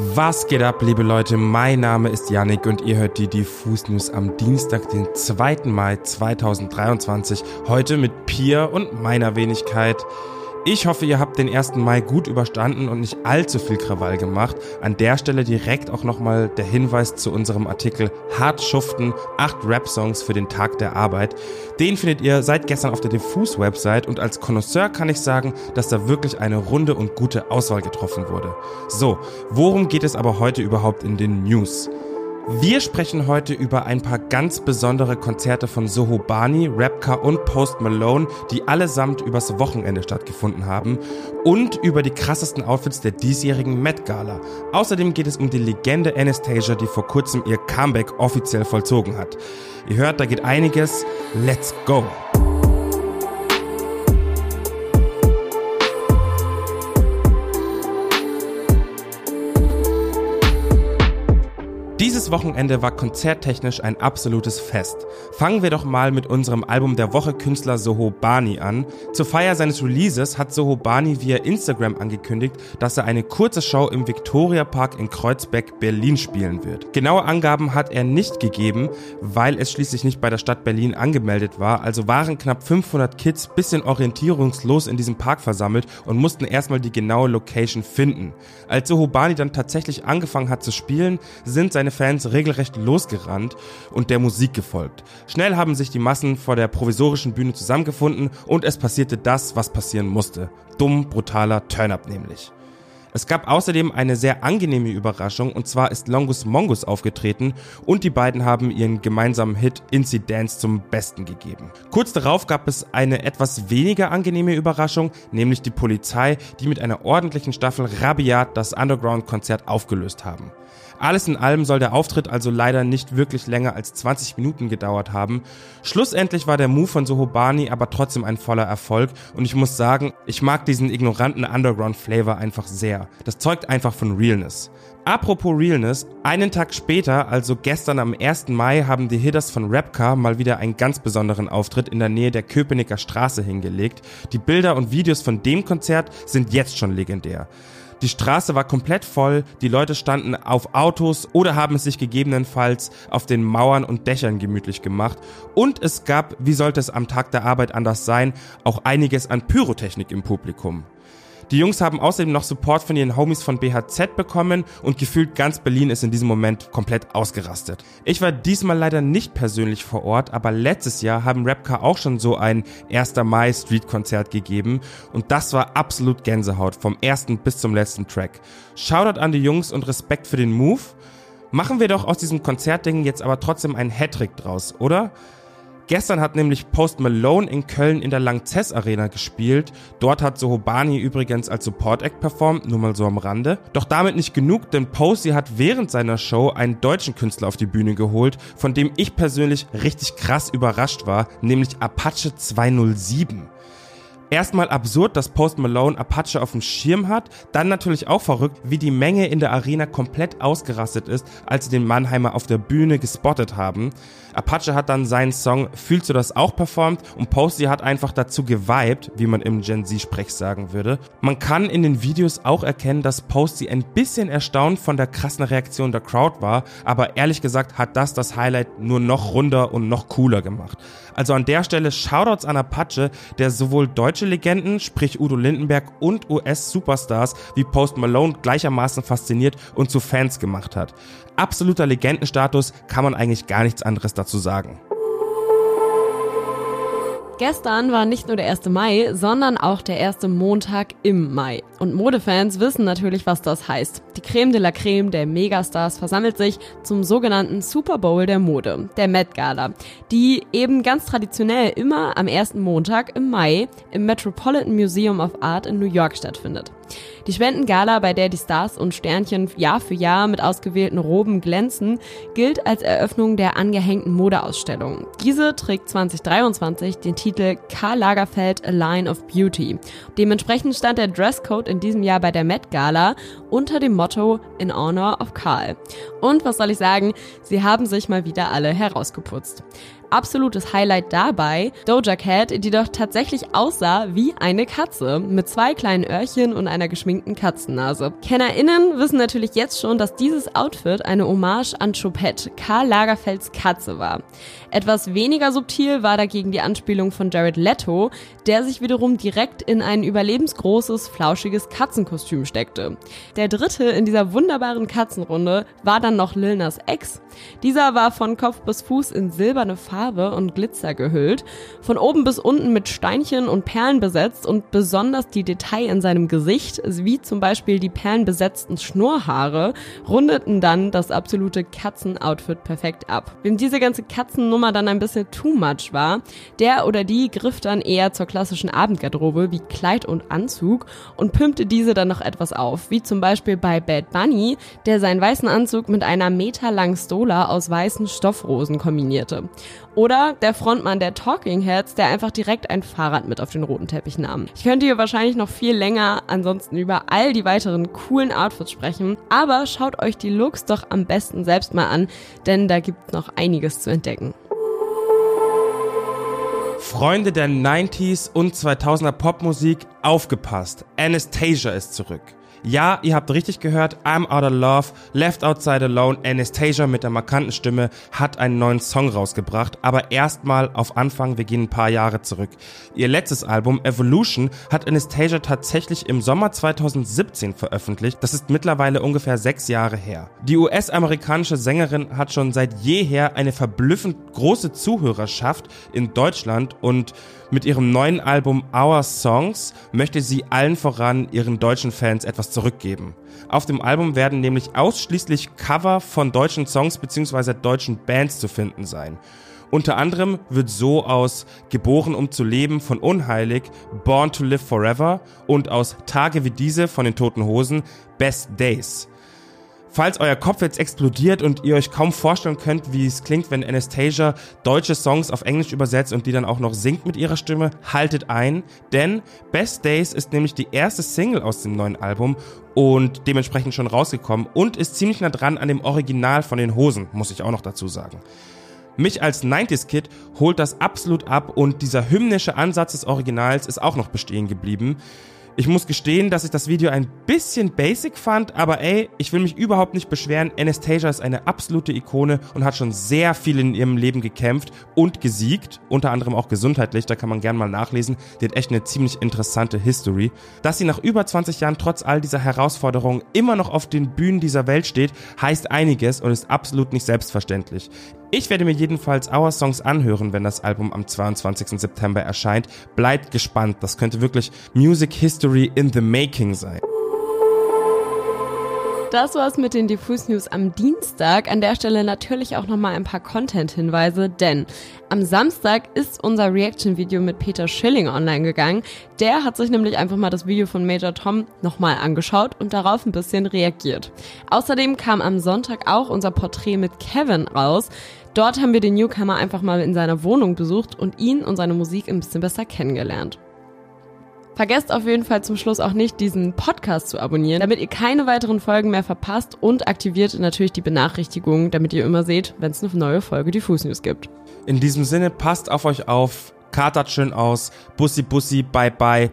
Was geht ab, liebe Leute? Mein Name ist Yannick und ihr hört die Diffus News am Dienstag, den 2. Mai 2023. Heute mit Pia und meiner Wenigkeit. Ich hoffe, ihr habt den 1. Mai gut überstanden und nicht allzu viel Krawall gemacht. An der Stelle direkt auch nochmal der Hinweis zu unserem Artikel Hart schuften, 8 Rap-Songs für den Tag der Arbeit. Den findet ihr seit gestern auf der Diffus-Website und als Connoisseur kann ich sagen, dass da wirklich eine runde und gute Auswahl getroffen wurde. So, worum geht es aber heute überhaupt in den News? Wir sprechen heute über ein paar ganz besondere Konzerte von Soho Bani, Rapka und Post Malone, die allesamt übers Wochenende stattgefunden haben und über die krassesten Outfits der diesjährigen Met Gala. Außerdem geht es um die Legende Anastasia, die vor kurzem ihr Comeback offiziell vollzogen hat. Ihr hört, da geht einiges. Let's go! Wochenende war konzerttechnisch ein absolutes Fest. Fangen wir doch mal mit unserem Album der Woche Künstler Soho Bani an. Zur Feier seines Releases hat Soho Bani via Instagram angekündigt, dass er eine kurze Show im Victoria Park in Kreuzberg, Berlin spielen wird. Genaue Angaben hat er nicht gegeben, weil es schließlich nicht bei der Stadt Berlin angemeldet war, also waren knapp 500 Kids bisschen orientierungslos in diesem Park versammelt und mussten erstmal die genaue Location finden. Als Soho Bani dann tatsächlich angefangen hat zu spielen, sind seine Fans regelrecht losgerannt und der Musik gefolgt. Schnell haben sich die Massen vor der provisorischen Bühne zusammengefunden und es passierte das, was passieren musste. Dumm, brutaler Turn-up nämlich. Es gab außerdem eine sehr angenehme Überraschung und zwar ist Longus Mongus aufgetreten und die beiden haben ihren gemeinsamen Hit Incidents zum Besten gegeben. Kurz darauf gab es eine etwas weniger angenehme Überraschung, nämlich die Polizei, die mit einer ordentlichen Staffel rabiat das Underground-Konzert aufgelöst haben. Alles in allem soll der Auftritt also leider nicht wirklich länger als 20 Minuten gedauert haben. Schlussendlich war der Move von Sohobani aber trotzdem ein voller Erfolg und ich muss sagen, ich mag diesen ignoranten Underground-Flavor einfach sehr. Das zeugt einfach von Realness. Apropos Realness, einen Tag später, also gestern am 1. Mai, haben die Hitters von Rapcar mal wieder einen ganz besonderen Auftritt in der Nähe der Köpenicker Straße hingelegt. Die Bilder und Videos von dem Konzert sind jetzt schon legendär. Die Straße war komplett voll, die Leute standen auf Autos oder haben es sich gegebenenfalls auf den Mauern und Dächern gemütlich gemacht. Und es gab, wie sollte es am Tag der Arbeit anders sein, auch einiges an Pyrotechnik im Publikum. Die Jungs haben außerdem noch Support von ihren Homies von BHZ bekommen und gefühlt ganz Berlin ist in diesem Moment komplett ausgerastet. Ich war diesmal leider nicht persönlich vor Ort, aber letztes Jahr haben Rapcar auch schon so ein 1. Mai Street Konzert gegeben und das war absolut Gänsehaut vom ersten bis zum letzten Track. Shoutout an die Jungs und Respekt für den Move. Machen wir doch aus diesem Konzertding jetzt aber trotzdem einen Hattrick draus, oder? Gestern hat nämlich Post Malone in Köln in der Langzess Arena gespielt. Dort hat Sohobani übrigens als Support Act performt, nur mal so am Rande. Doch damit nicht genug, denn Posey hat während seiner Show einen deutschen Künstler auf die Bühne geholt, von dem ich persönlich richtig krass überrascht war, nämlich Apache 207. Erstmal absurd, dass Post Malone Apache auf dem Schirm hat, dann natürlich auch verrückt, wie die Menge in der Arena komplett ausgerastet ist, als sie den Mannheimer auf der Bühne gespottet haben. Apache hat dann seinen Song Fühlst du das auch performt und Posty hat einfach dazu geweibt, wie man im Gen Z-Sprech sagen würde. Man kann in den Videos auch erkennen, dass Posty ein bisschen erstaunt von der krassen Reaktion der Crowd war, aber ehrlich gesagt hat das das Highlight nur noch runder und noch cooler gemacht. Also an der Stelle Shoutouts an Apache, der sowohl deutsche Legenden, sprich Udo Lindenberg und US-Superstars wie Post Malone gleichermaßen fasziniert und zu Fans gemacht hat. Absoluter Legendenstatus kann man eigentlich gar nichts anderes dazu sagen. Gestern war nicht nur der 1. Mai, sondern auch der erste Montag im Mai. Und Modefans wissen natürlich, was das heißt. Die Creme de la Creme der Megastars versammelt sich zum sogenannten Super Bowl der Mode, der Met Gala, die eben ganz traditionell immer am ersten Montag im Mai im Metropolitan Museum of Art in New York stattfindet. Die Spendengala, bei der die Stars und Sternchen Jahr für Jahr mit ausgewählten Roben glänzen, gilt als Eröffnung der angehängten Modeausstellung. Diese trägt 2023 den Titel Karl Lagerfeld A Line of Beauty. Dementsprechend stand der Dresscode in diesem Jahr bei der Met Gala unter dem Motto In Honor of Carl. Und was soll ich sagen, sie haben sich mal wieder alle herausgeputzt. Absolutes Highlight dabei Doja Cat, die doch tatsächlich aussah wie eine Katze mit zwei kleinen Öhrchen und einer geschminkten Katzennase. KennerInnen wissen natürlich jetzt schon, dass dieses Outfit eine Hommage an Choupette, Karl Lagerfelds Katze war. Etwas weniger subtil war dagegen die Anspielung von Jared Leto, der sich wiederum direkt in ein überlebensgroßes, flauschiges Katzenkostüm steckte. Der dritte in dieser wunderbaren Katzenrunde war dann noch Lil Nas X. Dieser war von Kopf bis Fuß in silberne Farbe und Glitzer gehüllt, von oben bis unten mit Steinchen und Perlen besetzt und besonders die Detail in seinem Gesicht, wie zum Beispiel die perlenbesetzten Schnurrhaare, rundeten dann das absolute Katzenoutfit perfekt ab. Wem diese ganze Katzennummer dann ein bisschen too much war, der oder die griff dann eher zur klassischen Abendgarderobe wie Kleid und Anzug und pimpte diese dann noch etwas auf, wie zum Beispiel bei Bad Bunny, der seinen weißen Anzug mit einer meterlangen Stola aus weißen Stoffrosen kombinierte. Oder der Frontmann der Talking Heads, der einfach direkt ein Fahrrad mit auf den roten Teppich nahm. Ich könnte hier wahrscheinlich noch viel länger ansonsten über all die weiteren coolen Outfits sprechen, aber schaut euch die Looks doch am besten selbst mal an, denn da gibt noch einiges zu entdecken. Freunde der 90s und 2000er Popmusik, aufgepasst. Anastasia ist zurück. Ja, ihr habt richtig gehört, I'm Out of Love, Left Outside Alone, Anastasia mit der markanten Stimme hat einen neuen Song rausgebracht, aber erstmal auf Anfang, wir gehen ein paar Jahre zurück. Ihr letztes Album, Evolution, hat Anastasia tatsächlich im Sommer 2017 veröffentlicht, das ist mittlerweile ungefähr sechs Jahre her. Die US-amerikanische Sängerin hat schon seit jeher eine verblüffend große Zuhörerschaft in Deutschland und mit ihrem neuen Album Our Songs möchte sie allen voran ihren deutschen Fans etwas zurückgeben. Auf dem Album werden nämlich ausschließlich Cover von deutschen Songs bzw. deutschen Bands zu finden sein. Unter anderem wird so aus Geboren um zu leben von Unheilig, Born to Live Forever und aus Tage wie diese von den Toten Hosen Best Days. Falls euer Kopf jetzt explodiert und ihr euch kaum vorstellen könnt, wie es klingt, wenn Anastasia deutsche Songs auf Englisch übersetzt und die dann auch noch singt mit ihrer Stimme, haltet ein, denn Best Days ist nämlich die erste Single aus dem neuen Album und dementsprechend schon rausgekommen und ist ziemlich nah dran an dem Original von den Hosen, muss ich auch noch dazu sagen. Mich als 90s Kid holt das absolut ab und dieser hymnische Ansatz des Originals ist auch noch bestehen geblieben. Ich muss gestehen, dass ich das Video ein bisschen basic fand, aber ey, ich will mich überhaupt nicht beschweren. Anastasia ist eine absolute Ikone und hat schon sehr viel in ihrem Leben gekämpft und gesiegt, unter anderem auch gesundheitlich, da kann man gerne mal nachlesen. Die hat echt eine ziemlich interessante History. Dass sie nach über 20 Jahren trotz all dieser Herausforderungen immer noch auf den Bühnen dieser Welt steht, heißt einiges und ist absolut nicht selbstverständlich. Ich werde mir jedenfalls Our Songs anhören, wenn das Album am 22. September erscheint. Bleibt gespannt, das könnte wirklich Music History in the Making sein. Das war's mit den Diffus News am Dienstag. An der Stelle natürlich auch nochmal ein paar Content-Hinweise, denn am Samstag ist unser Reaction-Video mit Peter Schilling online gegangen. Der hat sich nämlich einfach mal das Video von Major Tom nochmal angeschaut und darauf ein bisschen reagiert. Außerdem kam am Sonntag auch unser Porträt mit Kevin raus. Dort haben wir den Newcomer einfach mal in seiner Wohnung besucht und ihn und seine Musik ein bisschen besser kennengelernt. Vergesst auf jeden Fall zum Schluss auch nicht, diesen Podcast zu abonnieren, damit ihr keine weiteren Folgen mehr verpasst und aktiviert natürlich die Benachrichtigungen, damit ihr immer seht, wenn es eine neue Folge Diffus News gibt. In diesem Sinne, passt auf euch auf, katert schön aus, bussi bussi, bye bye.